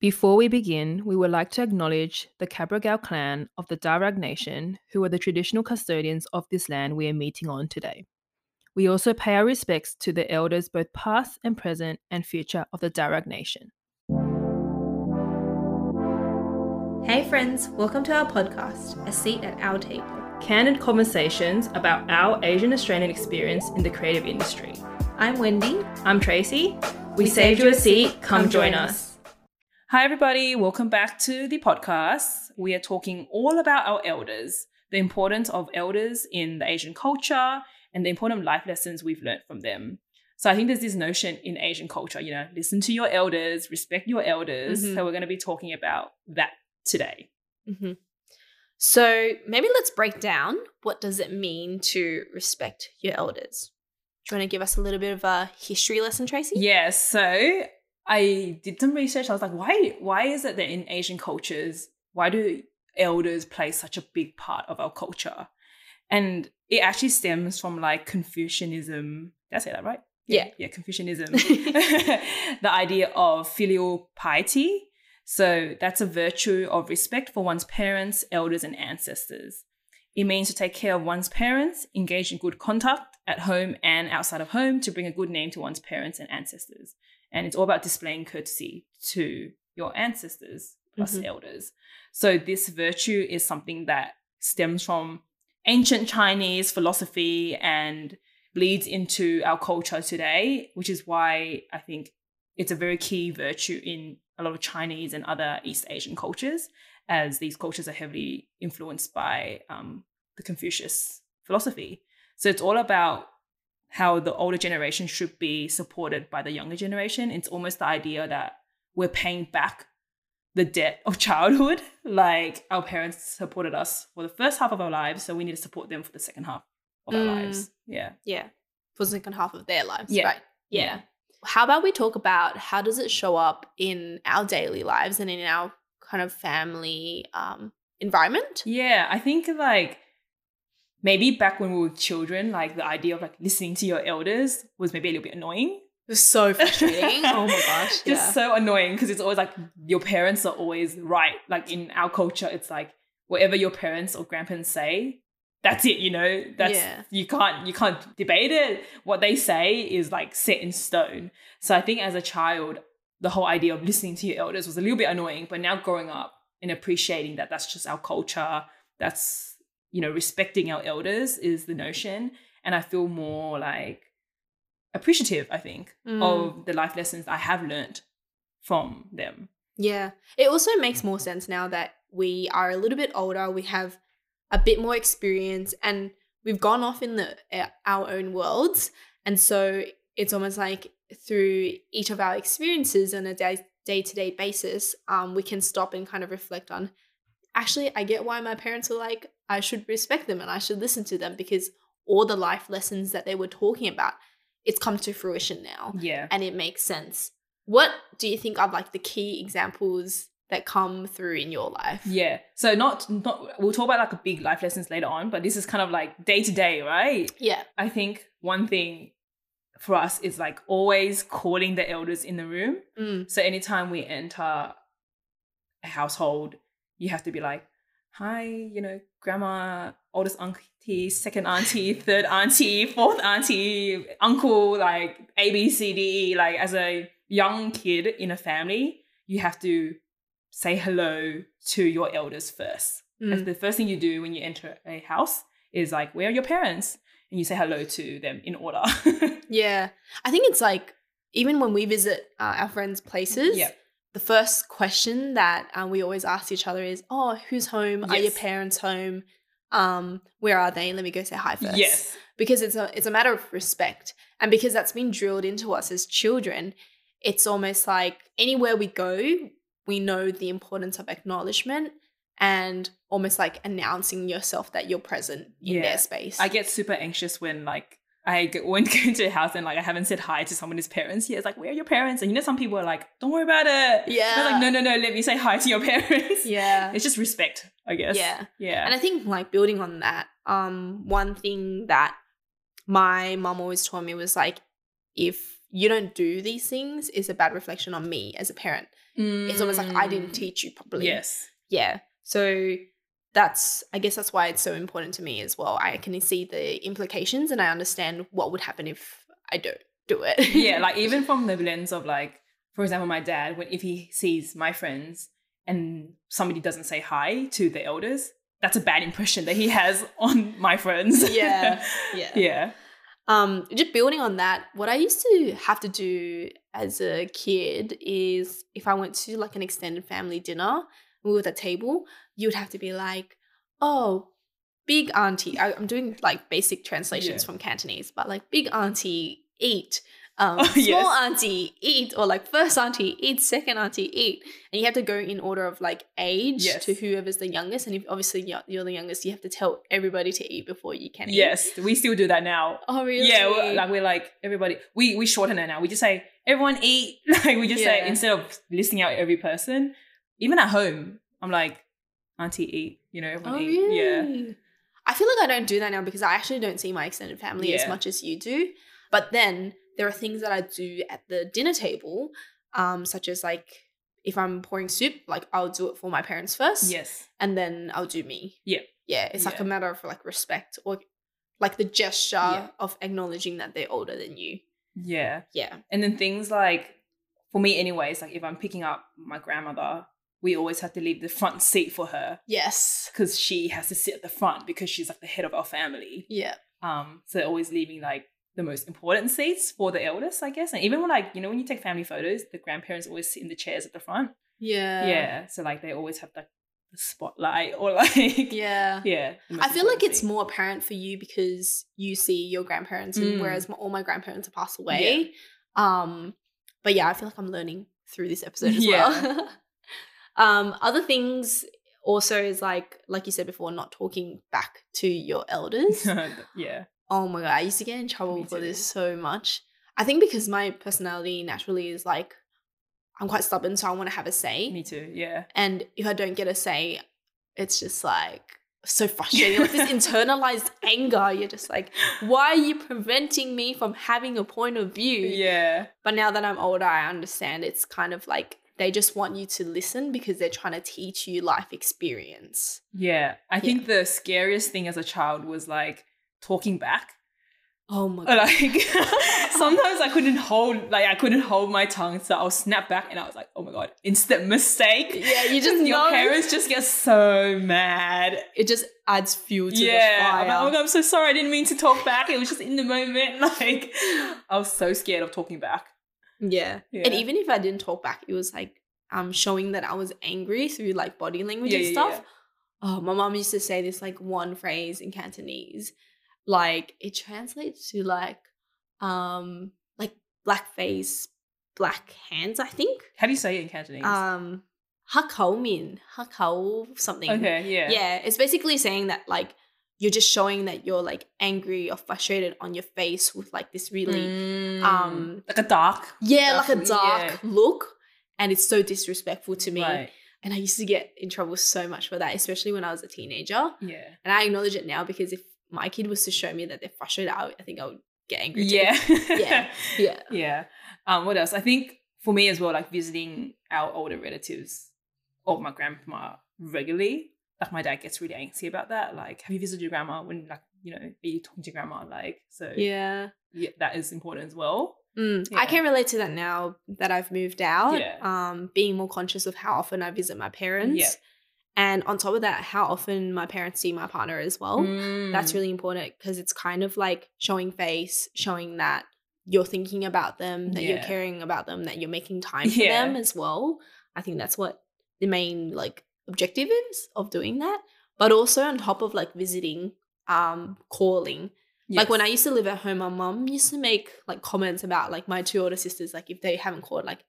Before we begin, we would like to acknowledge the Cabrogal clan of the Darug Nation, who are the traditional custodians of this land we are meeting on today. We also pay our respects to the elders, both past and present and future, of the Darug Nation. Hey, friends, welcome to our podcast, A Seat at Our Table. Candid conversations about our Asian Australian experience in the creative industry. I'm Wendy. I'm Tracy. We, saved you a seat. Come, join us. Hi, everybody. Welcome back to the podcast. We are talking all about our elders, the importance of elders in the Asian culture, and the important life lessons we've learned from them. So I think there's this notion in Asian culture, you know, listen to your elders, respect your elders. Mhm. So we're going to be talking about that today. Mm-hmm. So maybe let's break down what does it mean to respect your elders. Do you want to give us a little bit of a history lesson, Tracy? Yeah, so I did some research. I was like, why why is it that in Asian cultures, why do elders play such a big part of our culture? And it actually stems from like Confucianism. Did I say that right? Yeah. Yeah, Confucianism. the idea of filial piety. So that's a virtue of respect for one's parents, elders, and ancestors. It means to take care of one's parents, engage in good conduct at home and outside of home to bring a good name to one's parents and ancestors. And it's all about displaying courtesy to your ancestors plus Mhm. elders. So this virtue is something that stems from ancient Chinese philosophy and bleeds into our culture today, which is why I think it's a very key virtue in a lot of Chinese and other East Asian cultures, as these cultures are heavily influenced by um, the Confucius philosophy. So it's all about how the older generation should be supported by the younger generation. It's almost the idea that we're paying back the debt of childhood. Like our parents supported us for the first half of our lives, so we need to support them for the second half of our Mm. lives. Yeah. Yeah. For the second half of their lives, Yeah. right? Yeah. How about we talk about how does it show up in our daily lives and in our kind of family um, environment? Yeah, I think like maybe back when we were children, like the idea of like listening to your elders was maybe a little bit annoying. It was so frustrating. oh my gosh. Just yeah. so annoying because it's always like your parents are always right. Like in our culture, it's like whatever your parents or grandparents say, that's it, you know? That's Yeah. you can't you can't debate it. What they say is like set in stone. So I think as a child, the whole idea of listening to your elders was a little bit annoying, but now growing up and appreciating that that's just our culture, that's you know, respecting our elders is the notion. And I feel more like appreciative, I think, Mm. of the life lessons I have learned from them. Yeah. It also makes more sense now that we are a little bit older, we have a bit more experience and we've gone off in the uh, our own worlds. And so it's almost like through each of our experiences on a day day-to-day basis, um, we can stop and kind of reflect on actually I get why my parents are like I should respect them and I should listen to them because all the life lessons that they were talking about, it's come to fruition now Yeah. and it makes sense. What do you think are like the key examples that come through in your life? Yeah. So not not we'll talk about like a big life lessons later on, but this is kind of like day to day, right? Yeah. I think one thing for us is like always calling the elders in the room. Mm. So anytime we enter a household, you have to be like, "Hi, you know, grandma, oldest auntie, second auntie, third auntie, fourth auntie, uncle, like A B C D E." Like as a young kid in a family, you have to say hello to your elders first. That's Mm. the first thing you do when you enter a house is like, "Where are your parents?" And you say hello to them in order. Yeah. I think it's like even when we visit uh, our friends' places, Yeah. The first question that um, we always ask each other is, "Oh, who's home? Are your parents home? Um, where are they? Let me go say hi first. yes. because it's a it's a matter of respect and because that's been drilled into us as children it's almost like anywhere we go we know the importance of acknowledgement and almost like announcing yourself that you're present in Yeah. their space I get super anxious when like I went into go a house and like I haven't said hi to someone's parents. Yeah, it's like, where are your parents? And you know, some people are like, don't worry about it. Yeah. They're like, no, no, no, let me say hi to your parents. yeah It's just respect, I guess. Yeah. Yeah. And I think like building on that, um, one thing that my mom always told me was like, if you don't do these things it's a bad reflection on me as a parent. It's almost like I didn't teach you properly. Mm. Yes. Yeah. So that's I guess that's why it's so important to me as well. I can see the implications and I understand what would happen if I don't do it. yeah, like even from the lens of like, for example, my dad, when if he sees my friends and somebody doesn't say hi to the elders, that's a bad impression that he has on my friends. Yeah, yeah. yeah. Um, just building on that, what I used to have to do as a kid is if I went to like an extended family dinner, we were at the table, you would have to be like, oh, big auntie. I, I'm doing like basic translations Yeah. from Cantonese, but like big auntie, eat. Um, Oh, small yes. auntie, eat. Or like first auntie, eat. Second auntie, eat. And you have to go in order of like age Yes. to whoever's the youngest. And if obviously you're, you're the youngest, you have to tell everybody to eat before you can eat. Yes, we still do that now. Oh, really? Yeah, we're, like we're like everybody. We we shorten it now. We just say everyone eat. Like we just say instead of listing out every person. Even at home, I'm like, Auntie eat. You know, everyone Oh, eat. Yeah. I feel like I don't do that now because I actually don't see my extended family as much as you do. But then there are things that I do at the dinner table, um, such as like if I'm pouring soup, like I'll do it for my parents first, Yes. and then I'll do me. Yeah. yeah. It's like a matter of like respect or like the gesture Yeah. of acknowledging that they're older than you. Yeah. Yeah, And then things like, for me, anyways, like if I'm picking up my grandmother, we always have to leave the front seat for her yes, because she has to sit at the front because she's like the head of our family. yeah, Um, so always leaving like the most important seats for the eldest, I guess. And even when like you know when you take family photos, the grandparents always sit in the chairs at the front. yeah, yeah. So like they always have like the spotlight or like yeah, yeah. I feel like it's more apparent for you because you see your grandparents, and Mm. whereas my, all my grandparents have passed away. Um, but yeah, I feel like I'm learning through this episode as well. um, other things also is like, like you said before, not talking back to your elders. yeah. oh my god, I used to get in trouble for this so much. I think because my personality naturally is like, I'm quite stubborn, so I want to have a say. Me too. Yeah. And if I don't get a say, it's just like so frustrating. like this internalized anger. You're just like, why are you preventing me from having a point of view? Yeah. But now that I'm older, I understand it's kind of like they just want you to listen because they're trying to teach you life experience. Yeah. I think the scariest thing as a child was like talking back. Oh my god. Like sometimes I couldn't hold like I couldn't hold my tongue, so I'll snap back and I was like, oh my god, instant mistake. Yeah, you just your know. parents just get so mad. It just adds fuel to the yeah, fire. I'm like, oh my god, I'm so sorry. I didn't mean to talk back. It was just in the moment. Like I was so scared of talking back. Yeah. Yeah. And even if I didn't talk back, it was like um showing that I was angry through like body language Yeah, and stuff. Oh, my mom used to say this like one phrase in Cantonese. Like it translates to like um like black face, black hands, I think. How do you say it in Cantonese? Um hakao min, hakao something. okay, yeah. Yeah, it's basically saying that like you're just showing that you're like angry or frustrated on your face with like this really Mm, um like a dark. yeah, like a Dark- dark yeah. look. And it's so disrespectful to me. Right. And I used to get in trouble so much for that, especially when I was a teenager. Yeah. And I acknowledge it now because if my kid was to show me that they're frustrated, I, I think I would get angry too. Yeah. Yeah. Yeah. Yeah. Um, what else? I think for me as well, like visiting our older relatives or my grandma regularly. Like my dad gets really angsty about that. Like, have you visited your grandma when like, you know, are you talking to your grandma? Like, so yeah, Yeah. that is important as well. Mm, Yeah. I can relate to that now that I've moved out. Yeah. Um, being more conscious of how often I visit my parents. Yeah. And on top of that, how often my parents see my partner as well. Mm. That's really important because it's kind of like showing face, showing that you're thinking about them, that you're caring about them, that you're making time for Yeah. them as well. I think that's what the main like objective is of doing that. But also on top of like visiting, um, calling. Like when I used to live at home, my mum used to make like comments about like my two older sisters, like if they haven't called, like,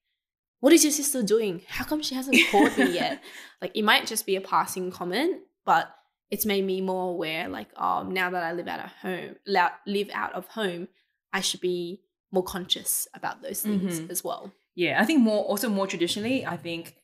what is your sister doing? How come she hasn't called me yet? Like it might just be a passing comment, but it's made me more aware, like, oh, now that I live out of home, live out of home, I should be more conscious about those things Mhm. as well. Yeah, I think more also more traditionally, I think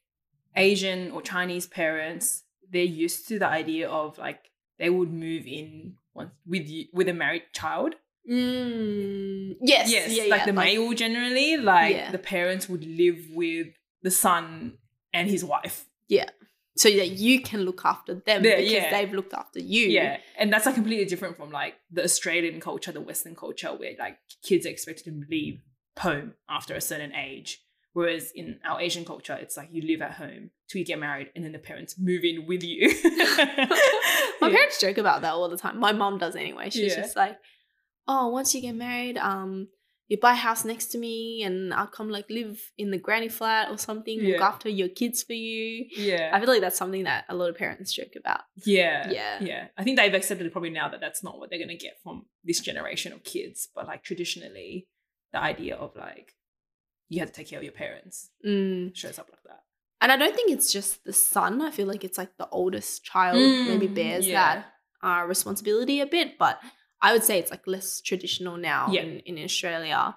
Asian or Chinese parents they're used to the idea of like they would move in once with you with a married child Mm, yes. yes, Yeah, like yeah, the male generally, like Yeah. the parents would live with the son and his wife. Yeah. So that you can look after them Yeah, because yeah. they've looked after you. Yeah, and that's like completely different from like the Australian culture, the Western culture, where like kids are expected to leave home after a certain age. Whereas in our Asian culture, it's like you live at home till you get married, and then the parents move in with you. My Yeah. parents joke about that all the time. My mom does anyway. She's Yeah. just like, "Oh, once you get married, um, you buy a house next to me, and I'll come like live in the granny flat or something. Look after your kids for you." yeah, I feel like that's something that a lot of parents joke about. yeah, Yeah. yeah. I think they've accepted probably now that that's not what they're going to get from this generation of kids. But like traditionally, the idea of like you have to take care of your parents Mm. shows up like that. And I don't think it's just the son. I feel like it's like the oldest child maybe Mm, bears yeah. that uh, responsibility a bit, but I would say it's like less traditional now Yeah. in, in Australia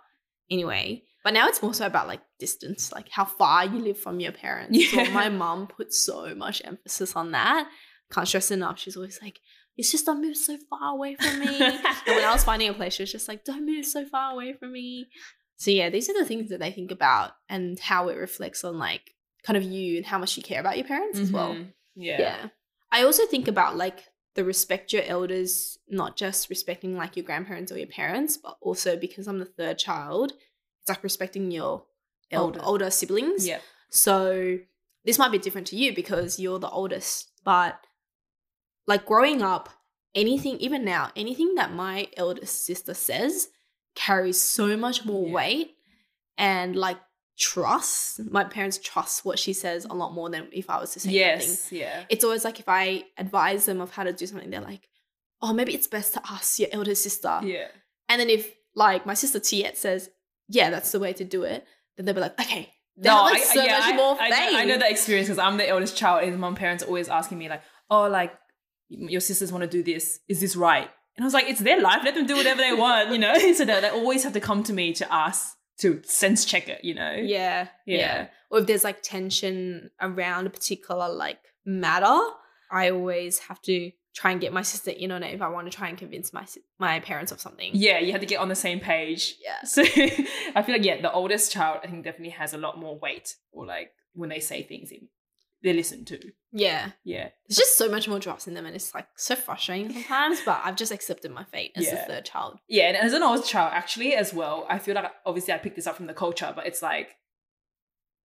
anyway. But now it's more so about like distance, like how far you live from your parents. Yeah. So my mom puts so much emphasis on that. Can't stress enough. She's always like, it's just don't move so far away from me. and when I was finding a place, she was just like, don't move so far away from me. So yeah, these are the things that they think about and how it reflects on like kind of you and how much you care about your parents as well. Mhm. Yeah. Yeah. I also think about like the respect your elders, not just respecting like your grandparents or your parents, but also because I'm the third child, it's like respecting your el- Older. older siblings. Yeah. So this might be different to you because you're the oldest, but like growing up, anything, even now, anything that my eldest sister says carries so much more Yeah. weight and like trust. My parents trust what she says a lot more than if I was to say something. Yes. Yeah. It's always like if I advise them of how to do something, they're like, oh, maybe it's best to ask your elder sister. Yeah. And then if like my sister Tiet says, yeah, that's the way to do it, then they'll be like, okay. They No, like, I, so yeah, much I, more I, know- I know that experience because I'm the eldest child, and my parents are always asking me like, "Oh, like your sisters want to do this. Is this right?" And I was like, "It's their life. Let them do whatever they want." You know. so they, they always have to come to me to ask to sense check it. You know. Yeah, yeah. Yeah. Or if there's like tension around a particular like matter, I always have to try and get my sister in on it if I want to try and convince my my parents of something. Yeah, you have to get on the same page. Yeah. So I feel like yeah, the oldest child I think definitely has a lot more weight, or like when they say things, they listen to. Yeah. Yeah. There's just so much more drops in them and it's like so frustrating sometimes, but I've just accepted my fate as the Yeah. third child. Yeah, and as an oldest child, actually, as well, I feel like obviously I picked this up from the culture, but it's like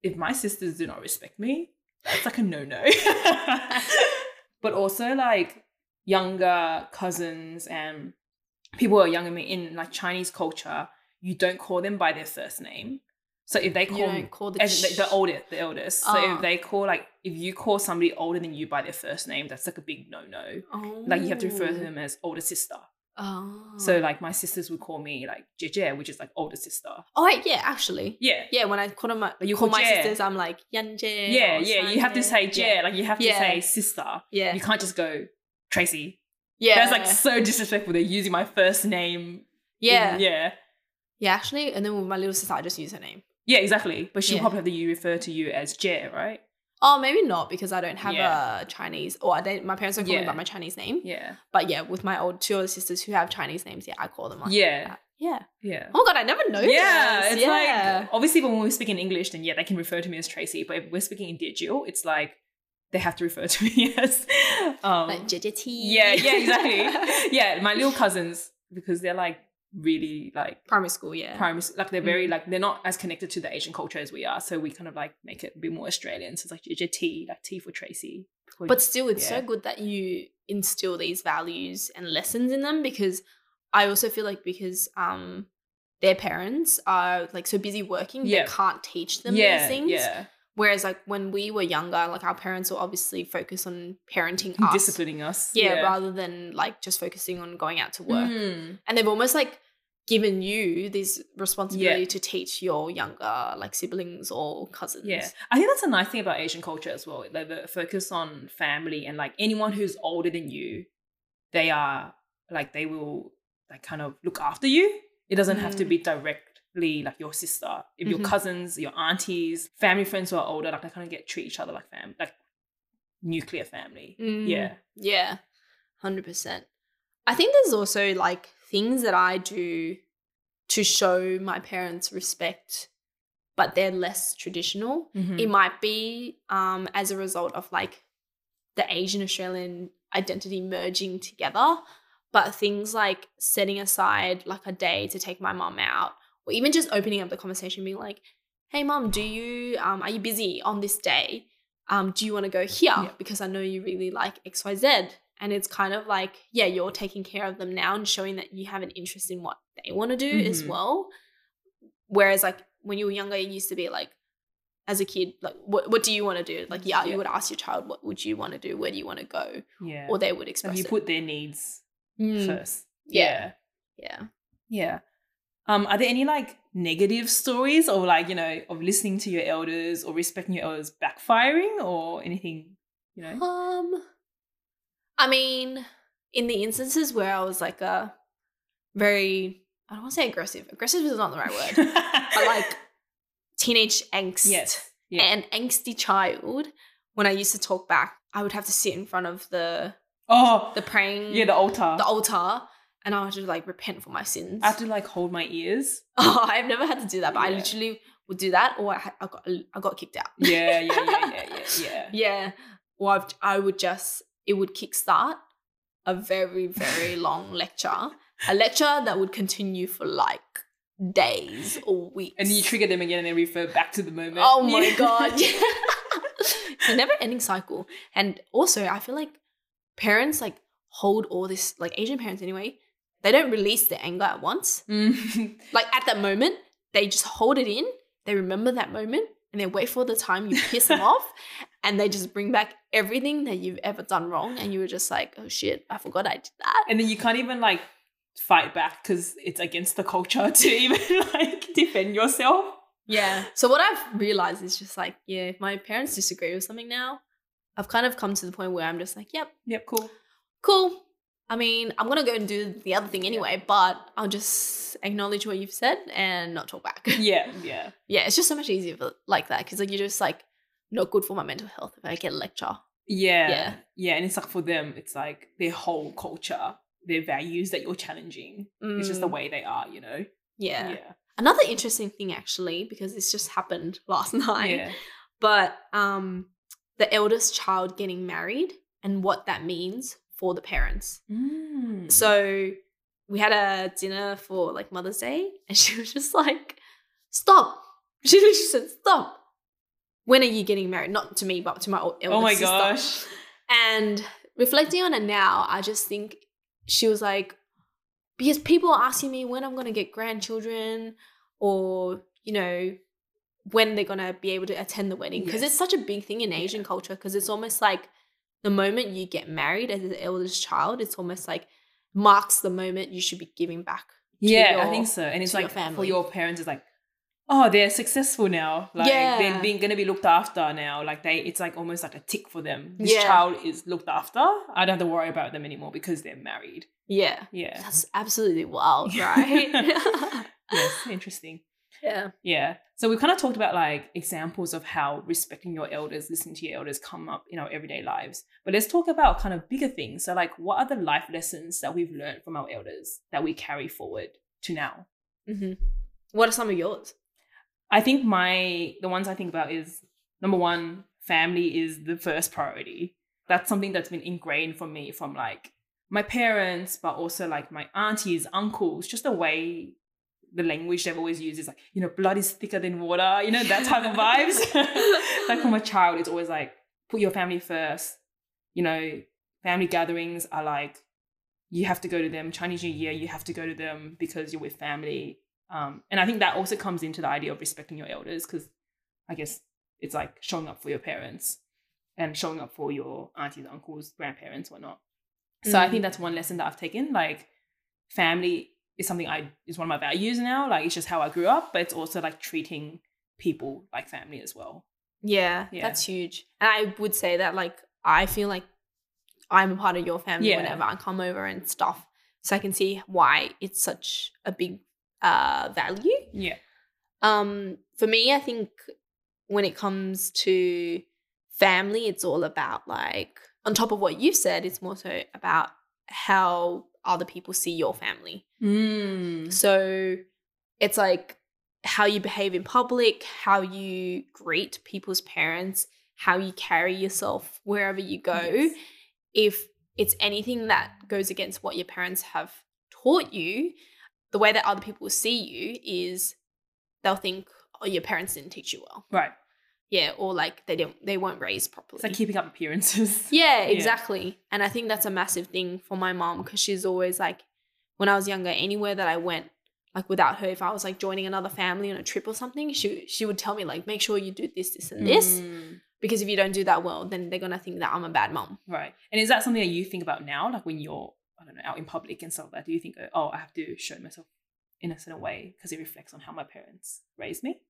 if my sisters do not respect me, that's like a no no. but also like younger cousins and people who are younger than me in like Chinese culture, you don't call them by their first name. So if they call call the, as in the, oldest, the eldest. So Ah. if they call like if you call somebody older than you by their first name, that's like a big no no. Like you have to refer to them as older sister. Oh. So like my sisters would call me like Jeje, which is like older sister. Oh wait, yeah, actually. Yeah. Yeah, when I call them my, you call call my sisters, I'm like Yanjie. Yeah, yeah. You have to say. Je, like you have to Yeah. say sister. Yeah. You can't just go Tracy. Yeah. That's like so disrespectful. They're using my first name. in- yeah. yeah. Yeah, actually. And then with my little sister, I just use her name. Yeah, exactly. But she'll Yeah. probably have you refer to you as Je, right? Oh, maybe not because I don't have Yeah. a Chinese, or I don't, my parents don't call me Yeah. by my Chinese name. Yeah. But yeah, with my old two older sisters who have Chinese names, yeah, I call them like Yeah. that. Yeah. Yeah. Oh my god, I never know. Yeah, it's yeah. like obviously when we're speaking English, then yeah, they can refer to me as Tracy. But if we're speaking in digital, it's like they have to refer to me as um like JJT. Yeah, yeah, exactly. yeah, my little cousins because they're like really like Primary school, yeah. primary, like they're very Mm. like they're not as connected to the Asian culture as we are. So we kind of like make it a bit more Australian. So it's like your tea, like tea for Tracy. But still, it's so good that you instill these values and lessons in them because I also feel like because um their parents are like so busy working, Yeah. they can't teach them yeah, these things. yeah, Whereas like when we were younger, like our parents will obviously focus on parenting us. disciplining us. Yeah, rather than like just focusing on going out to work. Mm. And they've almost like given you this responsibility to teach your younger like siblings or cousins. Yeah, I think that's a nice thing about Asian culture as well. Like the focus on family and like anyone who's older than you, they are like they will like kind of look after you. It doesn't have to Mm. be directly like your sister. If your Mhm. cousins, your aunties, family friends who are older, like they kind of get treat each other like fam, like nuclear family. Mm, Yeah. Yeah. 100%. I think there's also like things that I do to show my parents respect, but they're less traditional. Mhm. It might be um, as a result of like the Asian Australian identity merging together. But things like setting aside like a day to take my mom out, or even just opening up the conversation, being like, "Hey, mom, do you um, are you busy on this day? Um, do you want to go here Yeah. because I know you really like X Y Z?" And it's kind of like, yeah, you're taking care of them now and showing that you have an interest in what they want to do as Mhm. well. Whereas like when you were younger, it used to be like as a kid, like what what do you want to do? Like yeah, Yeah. you would ask your child what would you want to do, where do you want to go, yeah. or they would express you it. put their needs Mm, first. Yeah. yeah. yeah. Yeah. Um, are there any like negative stories or like, you know, of listening to your elders or respecting your elders backfiring or anything, you know? Um, I mean, in the instances where I was like a very, I don't want to say aggressive. Aggressive is not the right word. but like teenage angst yes. Yeah. and angsty child, when I used to talk back, I would have to sit in front of the oh, the praying yeah, the altar. the altar and I would just like repent for my sins. I have to like hold my ears. oh, I've never had to do that, but I literally would do that, or I, I got I got kicked out. Yeah, yeah, yeah, yeah, yeah, yeah. yeah. Or I've, I would just it would kickstart a very very long lecture, a lecture that would continue for like days or weeks. And you trigger them again and then refer back to the moment. Oh my god. it's a never ending cycle. And also I feel like parents like hold all this like Asian parents anyway, they don't release their anger at once. Mm. Like at that moment, they just hold it in, they remember that moment, and they wait for the time you piss them off, and they just bring back everything that you've ever done wrong. And you were just like, oh shit, I forgot I did that. and then you can't even like fight back because it's against the culture to even like defend yourself. Yeah. So what I've realized is just like, yeah, if my parents disagree with something now, I've kind of come to the point where I'm just like, yep, Yep, cool. cool. I mean, I'm gonna go and do the other thing anyway, but I'll just acknowledge what you've said and not talk back. Yeah, yeah. yeah, it's just so much easier for, like that because like you're just like not good for my mental health if I get a lecture. Yeah. Yeah. Yeah. And it's like for them, it's like their whole culture, their values that you're challenging. It's just the Mm, way they are, you know? Yeah. Yeah. Another interesting thing actually, because this just happened last night, Yeah. but um, the eldest child getting married and what that means for the parents. Mm. So we had a dinner for like Mother's Day, and she was just like, "Stop!" She literally said, "Stop." When are you getting married? Not to me, but to my o- eldest oh my sister. gosh. And reflecting on it now, I just think she was like, because people are asking me when I'm going to get grandchildren or, you know, when they're going to be able to attend the wedding. Because Yes. it's such a big thing in Asian Yeah. culture because it's almost like the moment you get married as the eldest child, it's almost like marks the moment you should be giving back. Yeah, I think so. And it's to your like for your parents, it's like, oh, they're successful now. Like Yeah. they're being gonna be looked after now. Like they, it's like almost like a tick for them. This Yeah. child is looked after. I don't have to worry about them anymore because they're married. Yeah. Yeah. That's absolutely wild, right? yes, interesting. yeah. Yeah. So we kind of talked about like examples of how respecting your elders, listening to your elders come up in our everyday lives. But let's talk about kind of bigger things. So like what are the life lessons that we've learned from our elders that we carry forward to now? hmm What are some of yours? I think my the ones I think about is number one, family is the first priority. That's something that's been ingrained for me from like my parents, but also like my aunties, uncles, just the way the language they've always used is like, you know, blood is thicker than water, you know, that type of vibes. like from a child, it's always like, put your family first. You know, family gatherings are like, you have to go to them. Chinese New Year, you have to go to them because you're with family. Um, and I think that also comes into the idea of respecting your elders because I guess it's like showing up for your parents and showing up for your aunties, uncles, grandparents, whatnot. So I Mm. think that's one lesson that I've taken. Like family is something I is one of my values now. Like it's just how I grew up, but it's also like treating people like family as well. Yeah, Yeah. that's huge. And I would say that like I feel like I'm a part of your family Yeah. whenever I come over and stuff. So I can see why it's such a big uh value. Yeah. Um for me I think when it comes to family it's all about like on top of what you've said it's more so about how other people see your family. Mm. So it's like how you behave in public, how you greet people's parents, how you carry yourself wherever you go. Yes. If it's anything that goes against what your parents have taught you, the way that other people see you is they'll think, oh, your parents didn't teach you well. Right. Yeah, or like they didn't they weren't raised properly. It's like keeping up appearances. Yeah, exactly. And I think that's a massive thing for my mom because she's always like, when I was younger, anywhere that I went, like without her, if I was like joining another family on a trip or something, she she would tell me like, make sure you do this, this, and this Mm. because if you don't do that well, then they're gonna think that I'm a bad mom. Right. And is that something that you think about now? Like when you're, I don't know, out in public and stuff like that, do you think, oh, I have to show myself in a certain way because it reflects on how my parents raised me?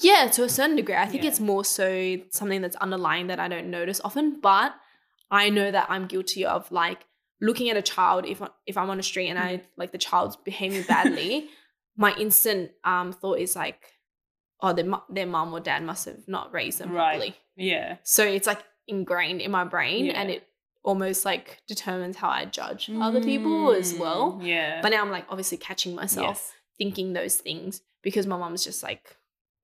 Yeah, to a certain degree, I think Yeah. it's more so something that's underlying that I don't notice often, but I know that I'm guilty of like looking at a child if if I'm on a street and I like the child's behaving badly, my instant um thought is like, oh, their their mom or dad must have not raised them Right. properly. Yeah. So it's like ingrained in my brain, and it almost like determines how I judge other people as well. Mm, Yeah. But now I'm like obviously catching myself yes. thinking those things because my mom's just like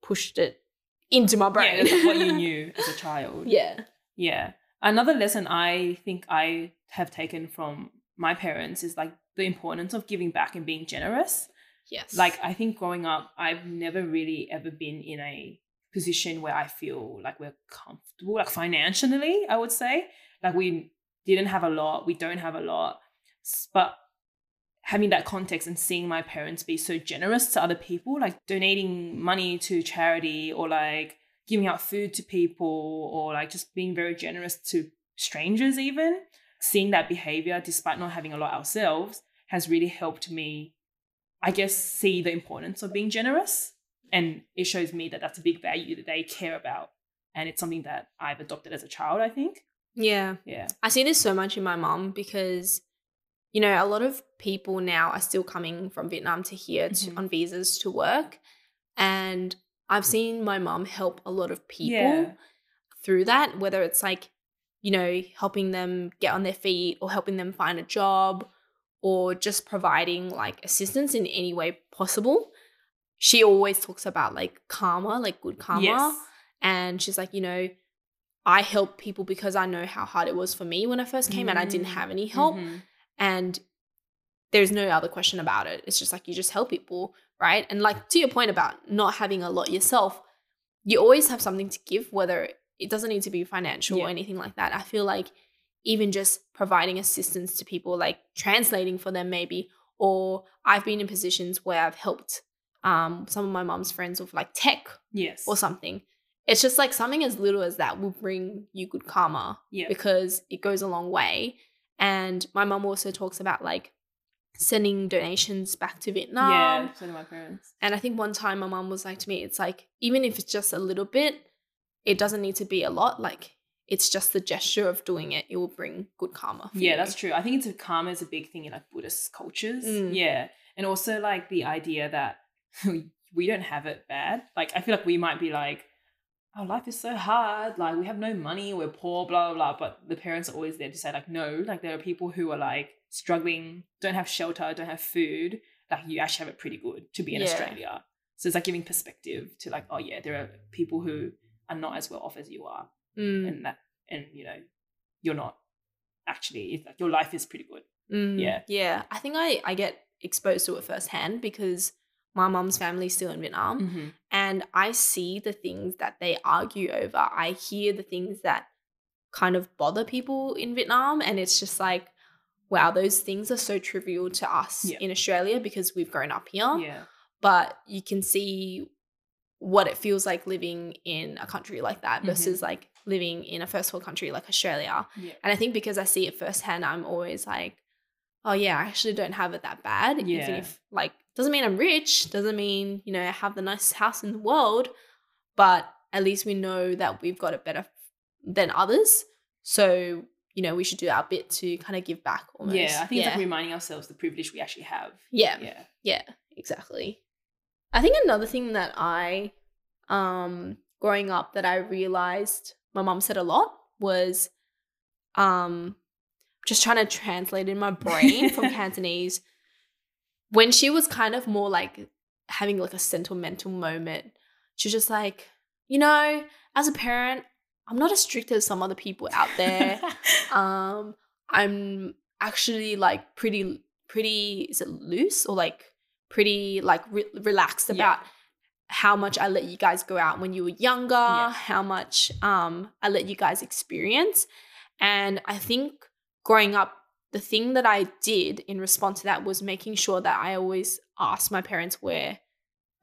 pushed it into my brain. like what you knew as a child. yeah. Yeah. Another lesson I think I have taken from my parents is like the importance of giving back and being generous. Yes. Like I think growing up, I've never really ever been in a position where I feel like we're comfortable, like financially, I would say. Like we didn't have a lot, we don't have a lot. But having that context and seeing my parents be so generous to other people, like donating money to charity or like giving out food to people or like just being very generous to strangers even, seeing that behavior despite not having a lot ourselves has really helped me I guess, see the importance of being generous. And it shows me that that's a big value that they care about. And it's something that I've adopted as a child, I think. Yeah. Yeah. I see this so much in my mom because, you know, a lot of people now are still coming from Vietnam to here to, Mhm. on visas to work. And I've seen my mom help a lot of people Yeah. through that, whether it's like, you know, helping them get on their feet or helping them find a job or just providing like assistance in any way possible. She always talks about like karma, like good karma. Yes. And she's like, you know, I help people because I know how hard it was for me when I first came and I didn't have any help. Mhm. And there's no other question about it. It's just like you just help people, right? And like to your point about not having a lot yourself, you always have something to give, whether it doesn't need to be financial or anything like that. I feel like even just providing assistance to people, like translating for them, maybe, or I've been in positions where I've helped um, some of my mom's friends with like tech Yes. or something. It's just like something as little as that will bring you good karma Yeah. because it goes a long way. And my mom also talks about like sending donations back to Vietnam. yeah. So my parents. And I think one time my mom was like to me, it's like, even if it's just a little bit, it doesn't need to be a lot. Like, it's just the gesture of doing it. It will bring good karma. Yeah, you. that's true. I think it's a karma is a big thing in like Buddhist cultures. Mm. Yeah. And also like the idea that we don't have it bad. Like I feel like we might be like, our life is so hard, like we have no money, we're poor, blah blah blah. But the parents are always there to say, like, no, like there are people who are like struggling, don't have shelter, don't have food. Like you actually have it pretty good to be in Yeah. Australia. So it's like giving perspective to like, oh yeah, there are people who are not as well off as you are Mm, and that and you know you're not actually it's like your life is pretty good mm, yeah. Yeah. I think I, I get exposed to it firsthand because my mom's family's still in Vietnam. mm-hmm. and I see the things that they argue over. I hear the things that kind of bother people in Vietnam, and it's just like, wow, those things are so trivial to us Yeah. in Australia because we've grown up here. yeah But you can see what it feels like living in a country like that Mhm. versus like living in a first world country like Australia. yeah And I think because I see it firsthand, I'm always like, oh yeah, I actually don't have it that bad. Even if like doesn't mean I'm rich, doesn't mean, you know, I have the nicest house in the world, but at least we know that we've got it better than others. So, you know, we should do our bit to kind of give back almost. yeah i think it's like reminding ourselves the privilege we actually have yeah. yeah Yeah, exactly. I think another thing that I, um, growing up, that I realized my mom said a lot was, um, just trying to translate in my brain from Cantonese. When she was kind of more like having like a sentimental moment, she was just like, you know, as a parent, I'm not as strict as some other people out there. um, I'm actually like pretty, pretty, is it loose or like pretty like re- relaxed Yeah. about how much I let you guys go out when you were younger, Yeah. how much um I let you guys experience. And I think growing up, the thing that I did in response to that was making sure that I always asked my parents where,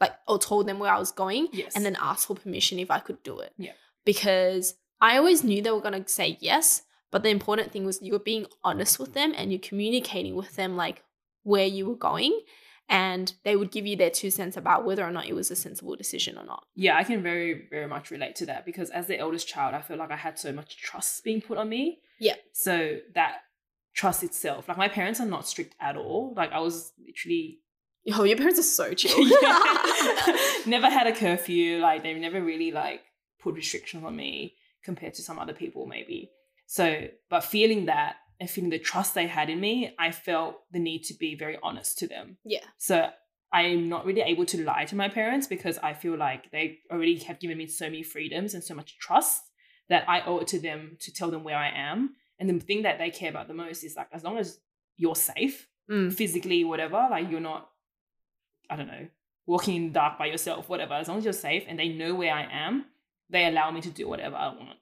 like, or told them where I was going, yes. and then asked for permission if I could do it. Yeah. Because I always knew they were going to say yes, but the important thing was you were being honest with them and you're communicating with them, like, where you were going. And they would give you their two cents about whether or not it was a sensible decision or not. yeah, I can very, very much relate to that because as the eldest child, I feel like I had so much trust being put on me. Yeah. So that trust itself, like my parents are not strict at all. Like I was literally Oh, your parents are so chill. Never had a curfew. Like they've never really like put restrictions on me compared to some other people maybe. So, but feeling that and feeling the trust they had in me, I felt the need to be very honest to them. yeah. So I'm not really able to lie to my parents because I feel like they already have given me so many freedoms and so much trust that I owe it to them to tell them where I am. And the thing that they care about the most is like as long as you're safe, Mm. physically, whatever, like you're not, I don't know, walking in the dark by yourself, whatever, as long as you're safe and they know where I am, they allow me to do whatever I want.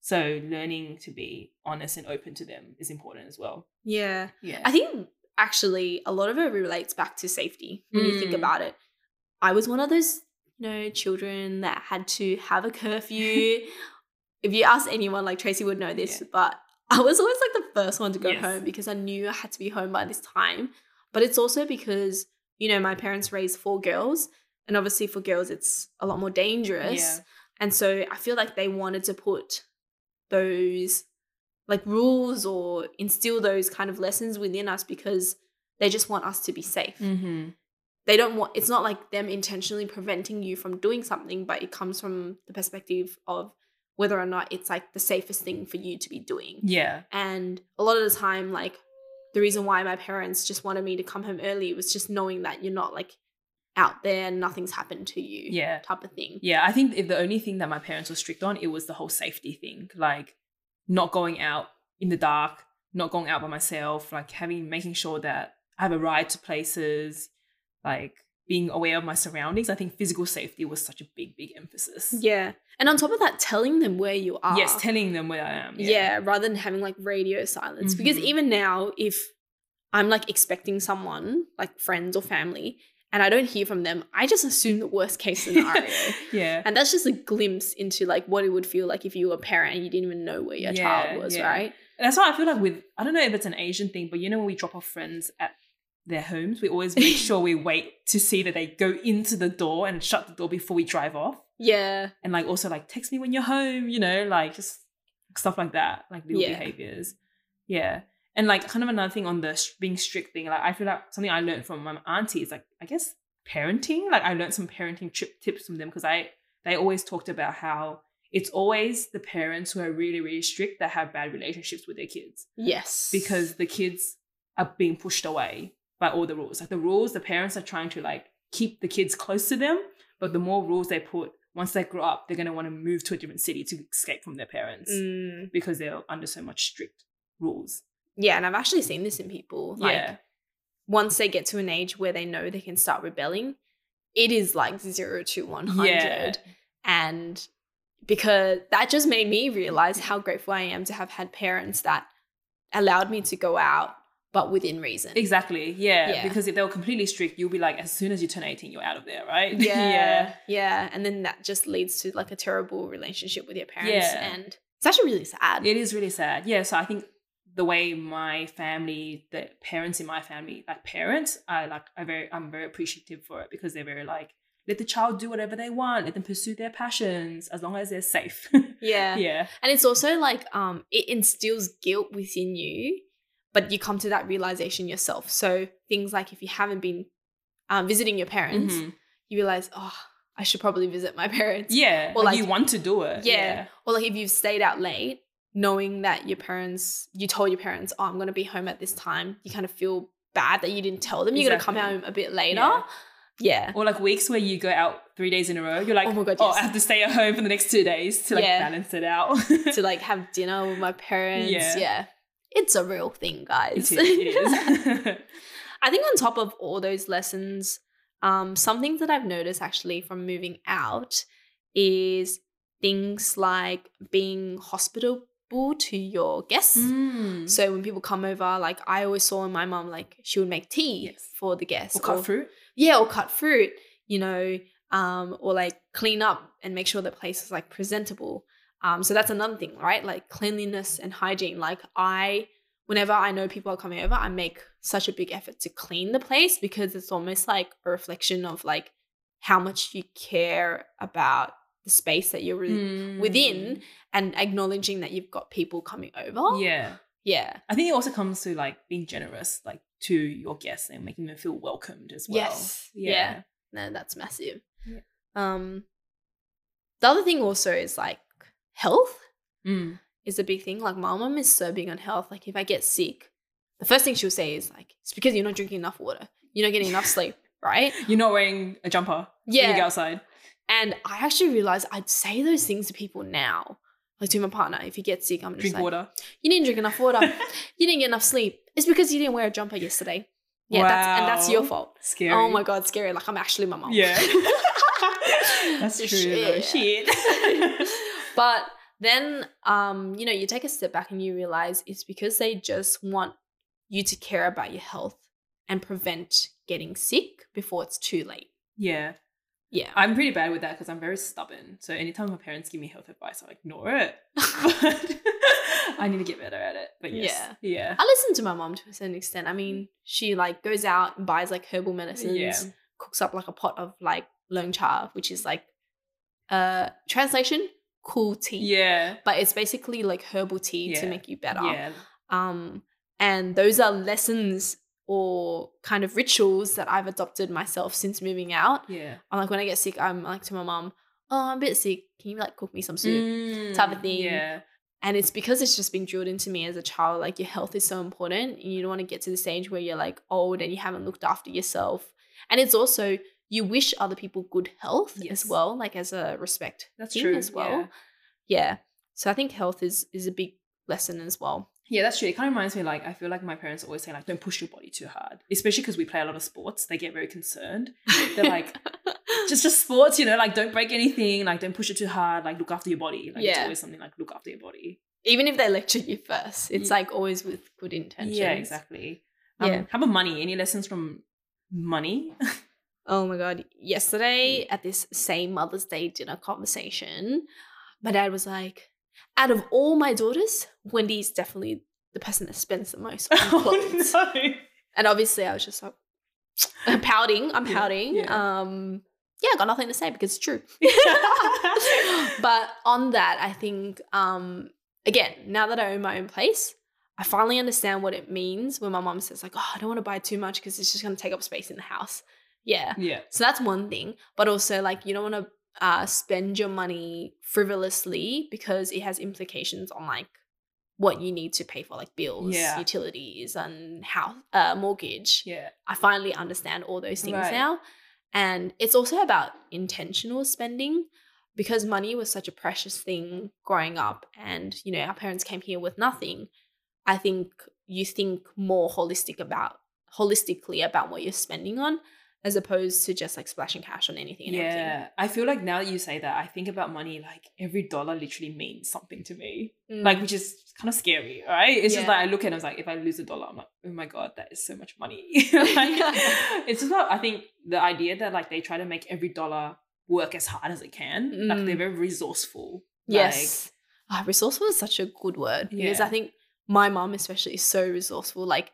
So learning to be honest and open to them is important as well. Yeah. Yeah. I think actually a lot of it relates back to safety when you think Mm. about it. I was one of those, you know, children that had to have a curfew. if you ask anyone, like Tracy would know this, Yeah. but I was always like the first one to go Yes. home because I knew I had to be home by this time. But it's also because, you know, my parents raised four girls. And obviously for girls, it's a lot more dangerous. Yeah. And so I feel like they wanted to put those like rules or instill those kind of lessons within us because they just want us to be safe. Mm-hmm. They don't want it's not like them intentionally preventing you from doing something, but it comes from the perspective of whether or not it's like the safest thing for you to be doing. Yeah. And a lot of the time, like the reason why my parents just wanted me to come home early was just knowing that you're not like out there and nothing's happened to you Yeah. type of thing. Yeah, I think if the only thing that my parents were strict on, it was the whole safety thing, like not going out in the dark, not going out by myself, like having making sure that I have a ride to places, like being aware of my surroundings. I think physical safety was such a big, big emphasis. Yeah. And on top of that, telling them where you are. Yes, telling them where I am. yeah. rather than having like radio silence. Because Mhm. even now, if I'm like expecting someone, like friends or family, and I don't hear from them, I just assume the worst case scenario. yeah. and that's just a glimpse into like what it would feel like if you were a parent and you didn't even know where your Yeah, child was, yeah. right? And that's why I feel like with I don't know if it's an Asian thing, but you know when we drop off friends at their homes, we always make sure we wait to see that they go into the door and shut the door before we drive off. Yeah. and like also like text me when you're home, you know, like just stuff like that, like little Yeah. behaviors. Yeah. And like kind of another thing on the sh- being strict thing, like I feel like something I learned from my auntie is like I guess parenting. Like I learned some parenting trip tips from them because I they always talked about how it's always the parents who are really really strict that have bad relationships with their kids Yes. because the kids are being pushed away by all the rules. Like the rules, the parents are trying to like keep the kids close to them, but the more rules they put, once they grow up, they're gonna want to move to a different city to escape from their parents Mm. because they're under so much strict rules. Yeah, and I've actually seen this in people. Like yeah, once they get to an age where they know they can start rebelling, it is like zero to one hundred. yeah, And because that just made me realize how grateful I am to have had parents that allowed me to go out, but within reason. exactly. Yeah. Yeah. because if they were completely strict, you'll be like, as soon as you turn eighteen, you're out of there, right? Yeah, yeah. yeah. And then that just leads to like a terrible relationship with your parents. Yeah. And it's actually really sad. It is really sad. Yeah. So I think the way my family, the parents in my family, like parents, I like I very I'm very appreciative for it because they're very like, let the child do whatever they want, let them pursue their passions as long as they're safe. yeah. yeah. And it's also like um it instills guilt within you, but you come to that realization yourself. So things like if you haven't been um, visiting your parents, Mhm. you realize, oh, I should probably visit my parents. Yeah. Or like, like- you want to do it. Yeah. Or like if you've stayed out late knowing that your parents, you told your parents, oh, I'm going to be home at this time, you kind of feel bad that you didn't tell them you're going to come home a bit later. Yeah. Yeah. Or like weeks where you go out three days in a row. You're like, Oh my God, oh. I have to stay at home for the next two days to like Yeah. balance it out. to like have dinner with my parents. Yeah. Yeah. It's a real thing, guys. it is. It is. I think on top of all those lessons, um, some things that I've noticed actually from moving out is things like being hospitable to your guests. Mm. So when people come over, like I always saw in my mom, like she would make tea Yes. for the guests. or cut fruit. Yeah, or cut fruit, you know, um, or like clean up and make sure the place is like presentable. Um, so that's another thing, right? Like cleanliness and hygiene. Like I, whenever I know people are coming over, I make such a big effort to clean the place because it's almost like a reflection of like how much you care about the space that you're re- within and acknowledging that you've got people coming over. Mm. Yeah. Yeah. I think it also comes to like being generous, like to your guests and making them feel welcomed as well. Yes. Yeah. No, that's massive. Um, the other thing also is like health Mm. is a big thing. Like my mom is so big on health. Like if I get sick, the first thing she'll say is like, "It's because you're not drinking enough water. You're not getting enough sleep." Right? You're not wearing a jumper. when You go Yeah. outside. And I actually realized I'd say those things to people now. Like to my partner, if he gets sick, I'm just Drink like, water. "You didn't drink enough water. you didn't get enough sleep. It's because you didn't wear a jumper yesterday." Yeah, that's and that's your fault. Scary. Oh my god, scary! Like I'm actually my mom. Yeah. That's true. though. Shit. But then um you know you take a step back and you realize it's because they just want you to care about your health and prevent getting sick before it's too late yeah. yeah I'm pretty bad with that because I'm very stubborn. So anytime my parents give me health advice, I ignore it. But I need to get better at it. But yes. Yeah. i listen to my mom to a certain extent i mean she like goes out and buys like herbal medicines Yeah. cooks up like a pot of like long cha which is like uh translation cool tea Yeah. but it's basically like herbal tea to make you better Yeah. um and those are lessons or kind of rituals that I've adopted myself since moving out. Yeah. I'm like when I get sick, I'm like to my mom, "Oh, I'm a bit sick. Can you like cook me some soup?" Mm, type of thing. Yeah. And it's because it's just been drilled into me as a child. Like your health is so important, and you don't want to get to the stage where you're like old and you haven't looked after yourself. And it's also you wish other people good health Yes. as well, like as a respect That's thing true. as well. Yeah. yeah. So I think health is is a big lesson as well. Yeah, that's true. It kind of reminds me like I feel like my parents always say like don't push your body too hard, especially because we play a lot of sports. They get very concerned. They're like just just sports, you know, like don't break anything, like don't push it too hard, like look after your body. Like it's always something like look after your body. even if they lecture you first, it's Ye- like always with good intentions. Yeah, exactly. Um, Yeah. How about money? Any lessons from money? Oh my god! Yesterday at this same Mother's Day dinner conversation, my dad was like, "Out of all my daughters, Wendy is definitely the person that spends the most on clothes." oh no. And obviously, I was just like pouting. I'm Yeah, pouting. yeah. Um, yeah, I got nothing to say because it's true. but on that, I think um, again, now that I own my own place, I finally understand what it means when my mom says like, "Oh, I don't want to buy too much because it's just going to take up space in the house." Yeah. yeah. So that's one thing, but also like you don't want to uh, spend your money frivolously because it has implications on like what you need to pay for, like bills, Yeah. utilities, and house uh, mortgage. Yeah. I finally understand all those things Right. now. And it's also about intentional spending because money was such a precious thing growing up. And, you know, our parents came here with nothing. I think you think more holistic about holistically about what you're spending on as opposed to just like splashing cash on anything and everything. Yeah. I feel like now that you say that, I think about money like every dollar literally means something to me. Mm. Like, which is kind of scary, right? It's just like I look at it, I was like, if I lose a dollar, I'm like, oh my God, that is so much money. like, it's just about, I think the idea that like they try to make every dollar work as hard as it can. Like Mm. they're very resourceful. Yes. Ah, resourceful is such a good word because Yeah. I think my mom, especially, is so resourceful. Like,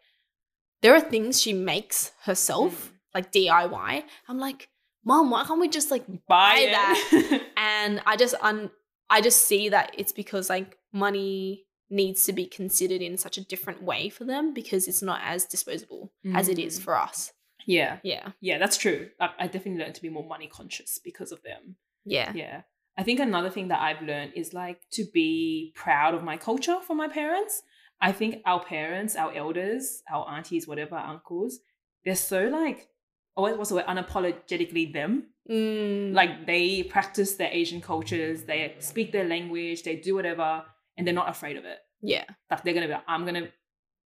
there are things she makes herself, Mm. Like DIY. I'm like, Mom, why can't we just like Buy buy that? and I just un I just see that it's because like money needs to be considered in such a different way for them because it's not as disposable as it is Mm. for us. yeah. Yeah. Yeah, that's true. I, I definitely learned to be more money conscious because of them. Yeah. Yeah. I think another thing that I've learned is like to be proud of my culture from my parents. I think our parents, our elders, our aunties, whatever, uncles, they're so like, oh, what's the word? Unapologetically them. Mm. Like they practice their Asian cultures, they speak their language, they do whatever, and they're not afraid of it. yeah. Like they're gonna be like, I'm gonna,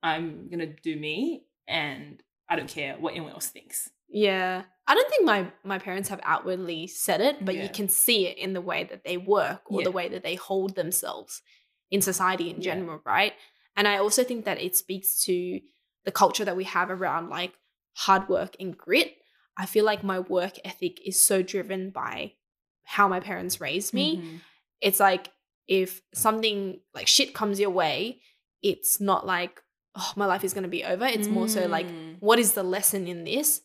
I'm gonna do me, and I don't care what anyone else thinks. Yeah. I don't think my my parents have outwardly said it, but Yeah. you can see it in the way that they work or Yeah. the way that they hold themselves in society in Yeah. general, right? And I also think that it speaks to the culture that we have around like hard work and grit. I feel like my work ethic is so driven by how my parents raised me. Mhm. It's like if something like shit comes your way, it's not like, oh, my life is going to be over. It's more so like, Mm. what is the lesson in this?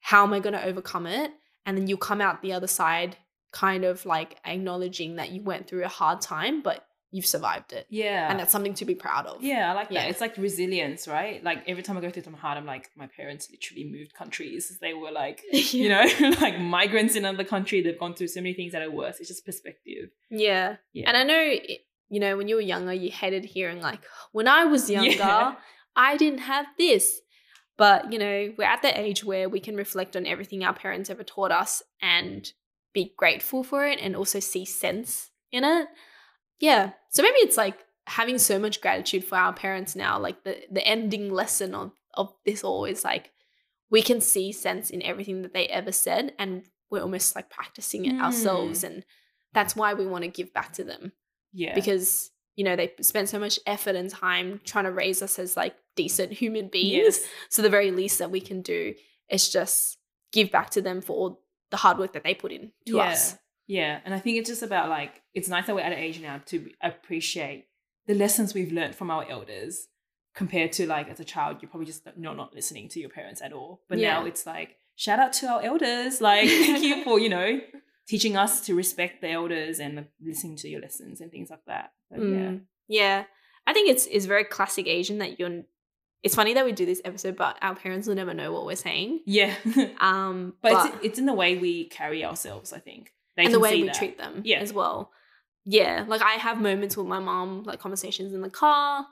How am I going to overcome it? And then you come out the other side kind of like acknowledging that you went through a hard time, but you've survived it. yeah, And that's something to be proud of. Yeah, I like that. Yeah. It's like resilience, right? Like every time I go through something hard, I'm like, my parents literally moved countries. They were like, you know, like migrants in another country. They've gone through so many things that are worse. It's just perspective. Yeah. Yeah. And I know, you know, when you were younger, you hated hearing like, when I was younger, Yeah. I didn't have this. But, you know, we're at the age where we can reflect on everything our parents ever taught us and be grateful for it and also see sense in it. Yeah. So maybe it's like having so much gratitude for our parents now, like the, the ending lesson of, of this all is like we can see sense in everything that they ever said and we're almost like practicing it Mm. ourselves and that's why we want to give back to them Yeah. because you know they spent so much effort and time trying to raise us as like decent human beings yes. so the very least that we can do is just give back to them for all the hard work that they put in to yeah. us Yeah. And I think it's just about like, it's nice that we're at an age now to appreciate the lessons we've learned from our elders compared to like as a child, you're probably just not, not listening to your parents at all. But now it's like, shout out to our elders. Like, thank you for, you know, teaching us to respect the elders and listening to your lessons and things like that. Yeah. Mm. yeah i think it's it's very classic asian that you're it's funny that we do this episode but our parents will never know what we're saying Yeah. um but, but, it's, it's in the way we carry ourselves, I think. They and the way we that. treat them Yeah. as well. Yeah, like I have moments with my mom, like conversations in the car,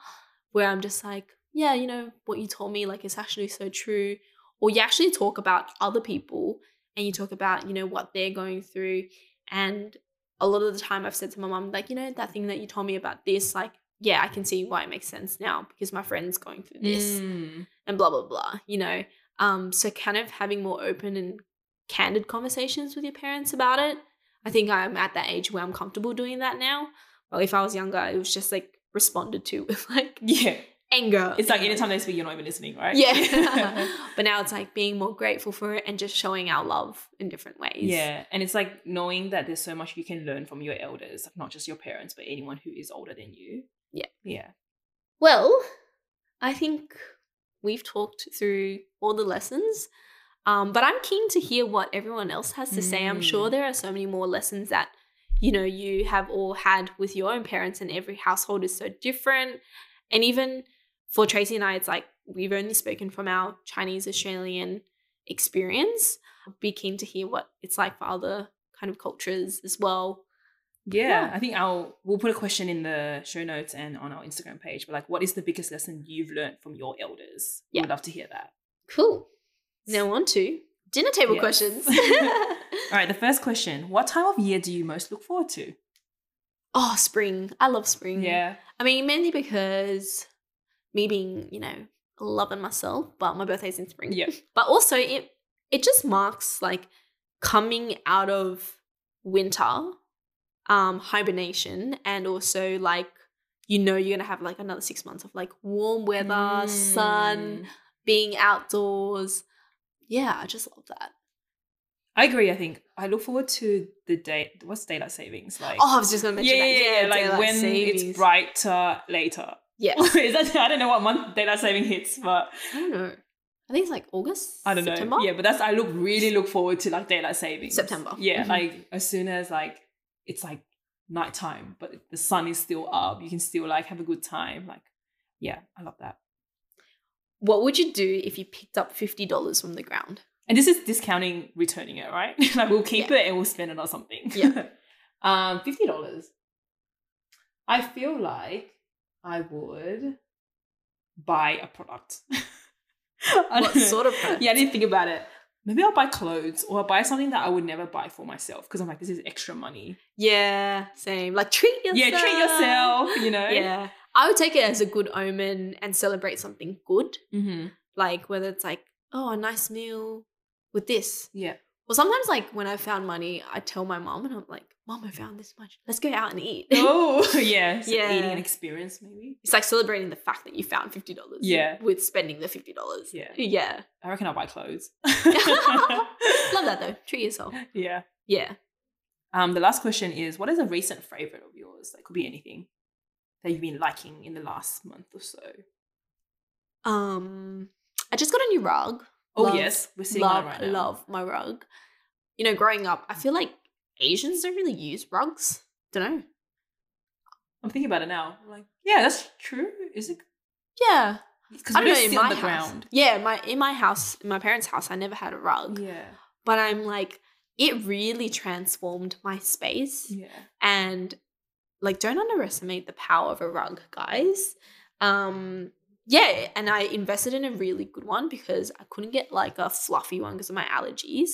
where I'm just like, yeah, you know, what you told me, like it's actually so true. Or you actually talk about other people and you talk about, you know, what they're going through. And a lot of the time I've said to my mom, like, you know, that thing that you told me about this, like, yeah, I can see why it makes sense now because my friend's going through this Mm. and blah blah blah you know um so kind of having more open and candid conversations with your parents about it i think i'm at that age where i'm comfortable doing that now well if i was younger it was just like responded to with like Yeah. anger It's like anytime they speak, you're not even listening, right? yeah but now it's like being more grateful for it and just showing our love in different ways Yeah, and it's like knowing that there's so much you can learn from your elders, like not just your parents, but anyone who is older than you. Yeah. Yeah. Well, I think we've talked through all the lessons. Um, but I'm keen to hear what everyone else has to say. I'm sure Mm. there are so many more lessons that, you know, you have all had with your own parents, and every household is so different. And even for Tracy and I, it's like we've only spoken from our Chinese Australian experience. I'd be keen to hear what it's like for other kind of cultures as well. yeah. Yeah. I think I'll we'll put a question in the show notes and on our Instagram page. But like, what is the biggest lesson you've learned from your elders? Yeah. We'd love to hear that. Cool. Now on to dinner table Yes. questions. All right. The first question: What time of year do you most look forward to? Oh, spring. I love spring. Yeah. I mean, mainly because me being, you know, loving myself, but my birthday's in spring. Yeah. But also it it just marks like coming out of winter, um, hibernation, and also like you know you're gonna have like another six months of like warm weather, sun, Mm. being outdoors. Yeah, I just love that. I agree. I think I look forward to the day. What's daylight savings like? Oh, I was just gonna mention yeah, that. yeah, yeah, Like when savings. it's brighter later. Yeah. is that, I don't know what month daylight saving hits, but I don't know. I think it's like August. I don't September? know. Yeah, but that's I look really look forward to like daylight savings. September. Yeah, Mhm. like as soon as like it's like nighttime, but the sun is still up, you can still like have a good time. Like, yeah, I love that. What would you do if you picked up fifty dollars from the ground? And this is discounting returning it, right? like we'll keep Yeah. it and we'll spend it on something. Yeah. Um, fifty dollars. I feel like I would buy a product. What know. sort of product? Yeah, I didn't think about it. Maybe I'll buy clothes or I'll buy something that I would never buy for myself because I'm like, this is extra money. Yeah, same. Like treat yourself. Yeah, treat yourself, you know? Yeah. I would take it as a good omen and celebrate something good. Mm-hmm. Like whether it's like, oh, a nice meal with this. Yeah. Or sometimes like when I found money, I tell my mom and I'm like, Mom, I found this much. Let's go out and eat. Oh, yeah. So Yeah. Eating an experience, maybe. it's like celebrating the fact that you found fifty dollars. Yeah. With spending the fifty dollars. Yeah. Yeah. I reckon I'll buy clothes. Love that though. Treat yourself. Yeah. Yeah. Um, the last question is what is a recent favorite of yours? That could be anything that you've been liking in the last month or so. Um I just got a new rug. Oh Love- yes, we're seeing love, right now. love my rug. You know, growing up, I feel like Asians don't really use rugs. Don't know. I'm thinking about it now. I'm like, yeah, that's true. Is it? Yeah, Because I don't know. In my the house, ground. yeah, my in my house, in my parents' house, I never had a rug. Yeah. But I'm like, it really transformed my space, Yeah. and like, don't underestimate the power of a rug, guys. Um, yeah, and I invested in a really good one because I couldn't get like a fluffy one because of my allergies.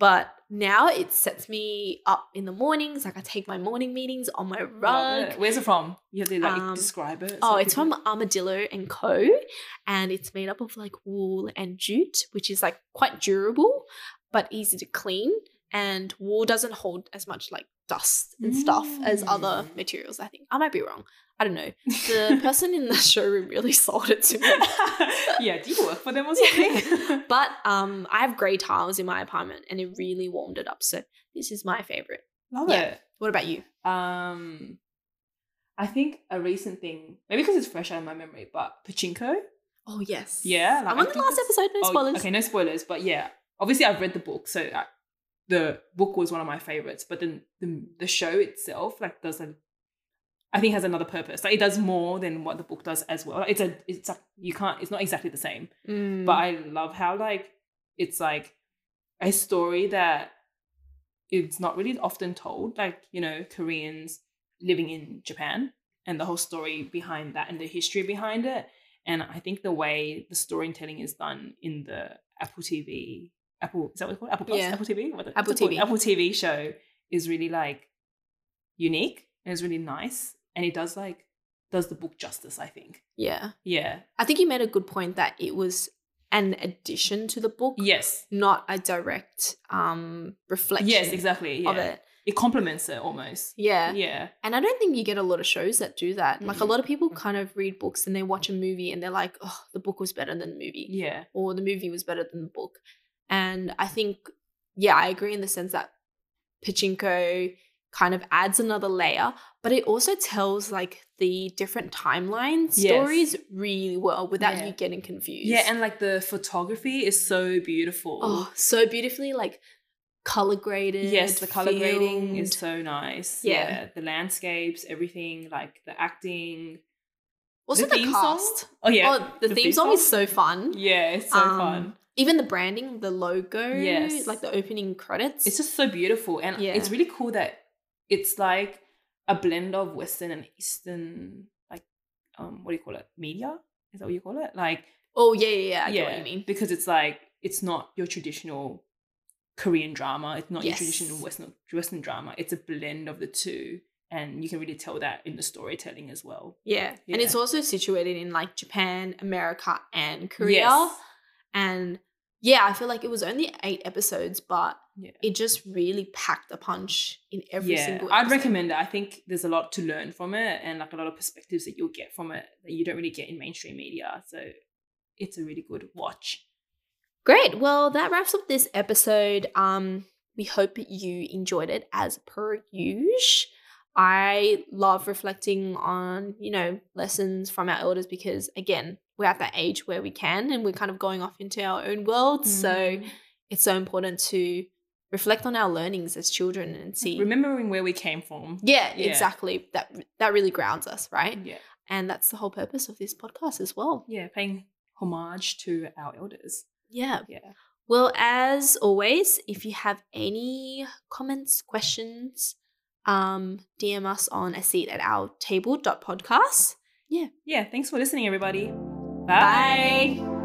But now it sets me up in the mornings. Like I take my morning meetings on my rug. it. Where's it from? You have to like Um, describe it. Oh, it's people- from Armadillo and Co. And it's made up of like wool and jute, which is like quite durable but easy to clean. And wool doesn't hold as much like dust and stuff as other Mm. materials, I think. I might be wrong. I don't know. The person in the showroom really sold it to me. yeah. Do you work for them or something? But um, I have grey tiles in my apartment and it really warmed it up. So this is my favorite. Love Yeah. it. What about you? Um, I think a recent thing, maybe because it's fresh out of my memory, but pachinko. Oh, yes. Yeah, like, I'm I on the last episode, no Oh, spoilers. okay, no spoilers, but yeah, obviously I've read the book, so uh, the book was one of my favorites. But then the the show itself, like, does a, I think has another purpose. Like, it does more than what the book does as well. Like, it's a, it's like you can't, it's not exactly the same. Mm. But I love how like it's like a story that it's not really often told. Like you know, Koreans living in Japan and the whole story behind that and the history behind it. And I think the way the storytelling is done in the Apple TV, Apple is that what it's called? Apple Plus, Yeah. Apple TV, what the- Apple what's it called? TV. Apple TV show is really like unique and it's really nice, and it does like does the book justice. I think. yeah. Yeah. I think you made a good point that it was an addition to the book, Yes. not a direct um reflection Yes. Exactly. Yeah. of it. it complements it almost. Yeah. Yeah. And I don't think you get a lot of shows that do that. Like a lot of people kind of read books and they watch a movie and they're like, oh, the book was better than the movie. Yeah. Or the movie was better than the book. And I think, yeah, I agree in the sense that Pachinko kind of adds another layer, but it also tells like the different timeline Yes. stories really well without Yeah. you getting confused. Yeah, and like the photography is so beautiful. oh, so beautifully like color graded. yes, the color grading is so nice. Yeah. the landscapes, everything, like the acting. also the, theme song? cast. Oh yeah, Oh, the, theme, song, is so fun. yeah, it's so Um, fun. Even the branding, the logo, Yes. like the opening credits. It's just so beautiful, and Yeah. it's really cool that it's like a blend of Western and Eastern, like um, what do you call it? Media is that what you call it? Like oh yeah, yeah, yeah. I get what you mean. Because it's like it's not your traditional Korean drama. It's not Yes. your traditional Western Western drama. It's a blend of the two, and you can really tell that in the storytelling as well. Yeah. and it's also situated in like Japan, America, and Korea. Yes. And yeah, I feel like it was only eight episodes, but Yeah. it just really packed a punch in every yeah, single. I'd recommend it. I think there's a lot to learn from it, and like a lot of perspectives that you'll get from it that you don't really get in mainstream media. So it's a really good watch. Great. Well, that wraps up this episode. Um, we hope you enjoyed it as per usual. I love reflecting on, you know, lessons from our elders because again, we're at that age where we can and we're kind of going off into our own worlds. So Mm. it's so important to reflect on our learnings as children and see. remembering where we came from. yeah, Yeah. exactly. That that really grounds us, right? Yeah, And that's the whole purpose of this podcast as well. yeah, paying homage to our elders. Yeah. Yeah. Well, as always, if you have any comments, questions, um, DM us on a seat at our table podcast. Yeah. Yeah, thanks for listening, everybody. Bye.